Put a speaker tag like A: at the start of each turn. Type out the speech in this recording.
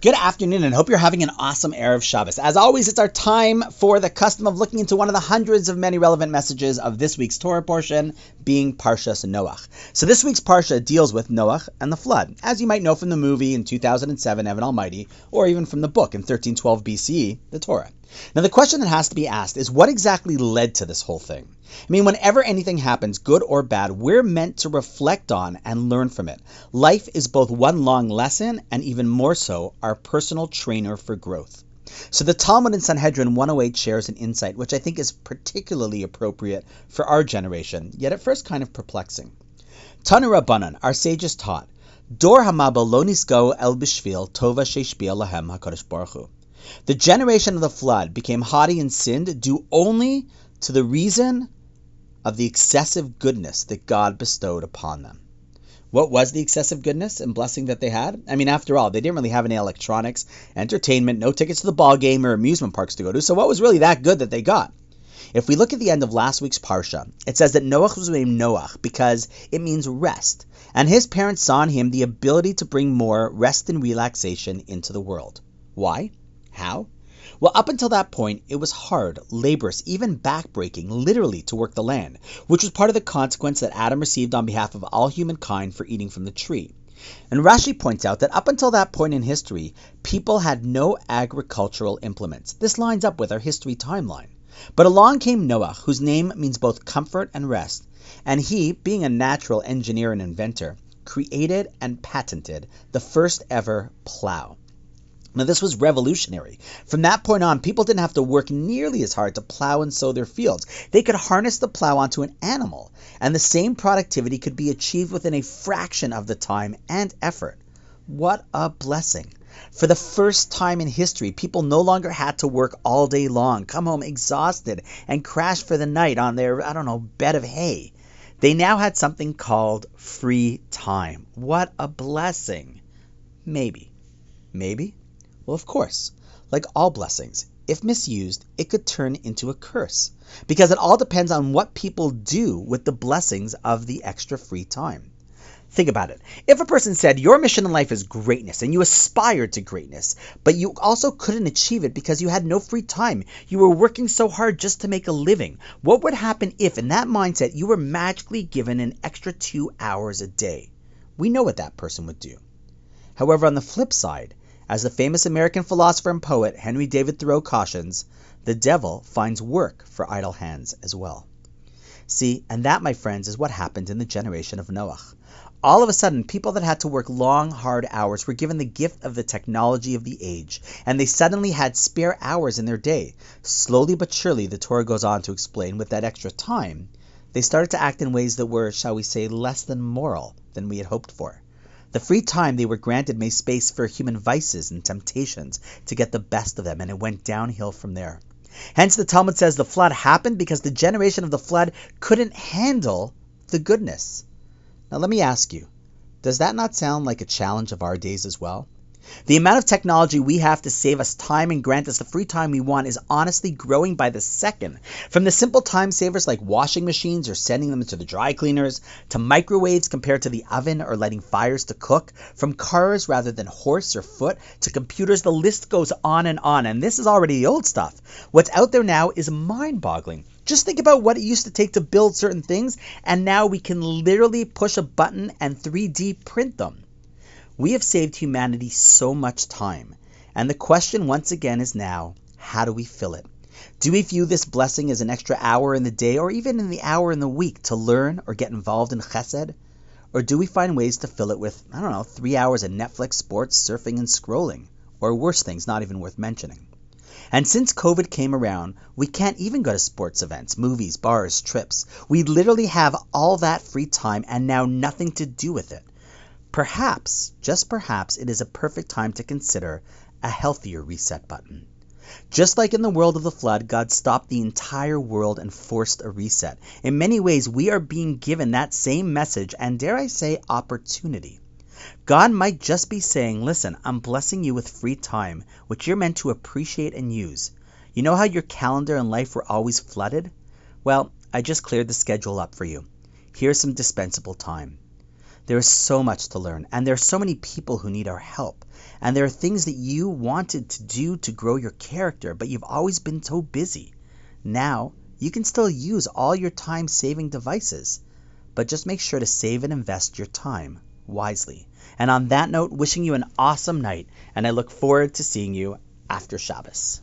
A: Good afternoon and hope you're having an awesome Erev Shabbos. As always, it's our time for the custom of looking into one of the hundreds of many relevant messages of this week's Torah portion, being Parshas Noach. So this week's Parsha deals with Noach and the flood, as you might know from the movie in 2007, Evan Almighty, or even from the book in 1312 BCE, the Torah. Now the question that has to be asked is what exactly led to this whole thing? I mean, whenever anything happens, good or bad, we're meant to reflect on and learn from it. Life is both one long lesson and even more so, our personal trainer for growth. So the Talmud in Sanhedrin 108 shares an insight which I think is particularly appropriate for our generation, yet at first kind of perplexing. Tanu Rabbanan, our sages taught, Dor nisgo el bishvil tova sheshbia lahem hakadosh baruch hu. The generation of the flood became haughty and sinned due only to the reason of the excessive goodness that God bestowed upon them. What was the excessive goodness and blessing that they had? I mean, after all, they didn't really have any electronics, entertainment, no tickets to the ball game or amusement parks to go to. So what was really that good that they got? If we look at the end of last week's parsha, it says that Noach was named Noach because it means rest, and his parents saw in him the ability to bring more rest and relaxation into the world. Why? How? Well, up until that point, it was hard, laborious, even backbreaking, literally, to work the land, which was part of the consequence that Adam received on behalf of all humankind for eating from the tree. And Rashi points out that up until that point in history, people had no agricultural implements. This lines up with our history timeline. But along came Noah, whose name means both comfort and rest, and he, being a natural engineer and inventor, created and patented the first ever plow. Now, this was revolutionary. From that point on, people didn't have to work nearly as hard to plow and sow their fields. They could harness the plow onto an animal, and the same productivity could be achieved within a fraction of the time and effort. What a blessing! For the first time in history, people no longer had to work all day long, come home exhausted, and crash for the night on their, I don't know, bed of hay. They now had something called free time. What a blessing! Maybe. Maybe? Well, of course, like all blessings, if misused, it could turn into a curse, because it all depends on what people do with the blessings of the extra free time. Think about it. If a person said, Your mission in life is greatness, and you aspired to greatness, but you also couldn't achieve it because you had no free time, you were working so hard just to make a living, what would happen if, in that mindset, you were magically given an extra two hours a day? We know what that person would do. However, on the flip side, as the famous American philosopher and poet Henry David Thoreau cautions, the devil finds work for idle hands as well. See, and that, my friends, is what happened in the generation of Noah. All of a sudden, people that had to work long, hard hours were given the gift of the technology of the age, and they suddenly had spare hours in their day. Slowly but surely, the Torah goes on to explain, with that extra time, they started to act in ways that were, shall we say, less than moral than we had hoped for. The free time they were granted made space for human vices and temptations to get the best of them, and it went downhill from there. Hence, the Talmud says the flood happened because the generation of the flood couldn't handle the goodness. Now, let me ask you does that not sound like a challenge of our days as well? The amount of technology we have to save us time and grant us the free time we want is honestly growing by the second. From the simple time savers like washing machines or sending them to the dry cleaners, to microwaves compared to the oven or lighting fires to cook, from cars rather than horse or foot, to computers, the list goes on and on. And this is already the old stuff. What's out there now is mind boggling. Just think about what it used to take to build certain things, and now we can literally push a button and 3D print them. We have saved humanity so much time, and the question once again is now how do we fill it? Do we view this blessing as an extra hour in the day or even in the hour in the week to learn or get involved in chesed? Or do we find ways to fill it with, I don't know, three hours of Netflix, sports, surfing, and scrolling? Or worse things not even worth mentioning. And since COVID came around, we can't even go to sports events, movies, bars, trips. We literally have all that free time and now nothing to do with it. Perhaps, just perhaps, it is a perfect time to consider a healthier reset button. Just like in the world of the flood, God stopped the entire world and forced a reset. In many ways, we are being given that same message and, dare I say, opportunity. God might just be saying, Listen, I'm blessing you with free time, which you're meant to appreciate and use. You know how your calendar and life were always flooded? Well, I just cleared the schedule up for you. Here's some dispensable time. There is so much to learn, and there are so many people who need our help. And there are things that you wanted to do to grow your character, but you've always been so busy. Now, you can still use all your time saving devices, but just make sure to save and invest your time wisely. And on that note, wishing you an awesome night, and I look forward to seeing you after Shabbos.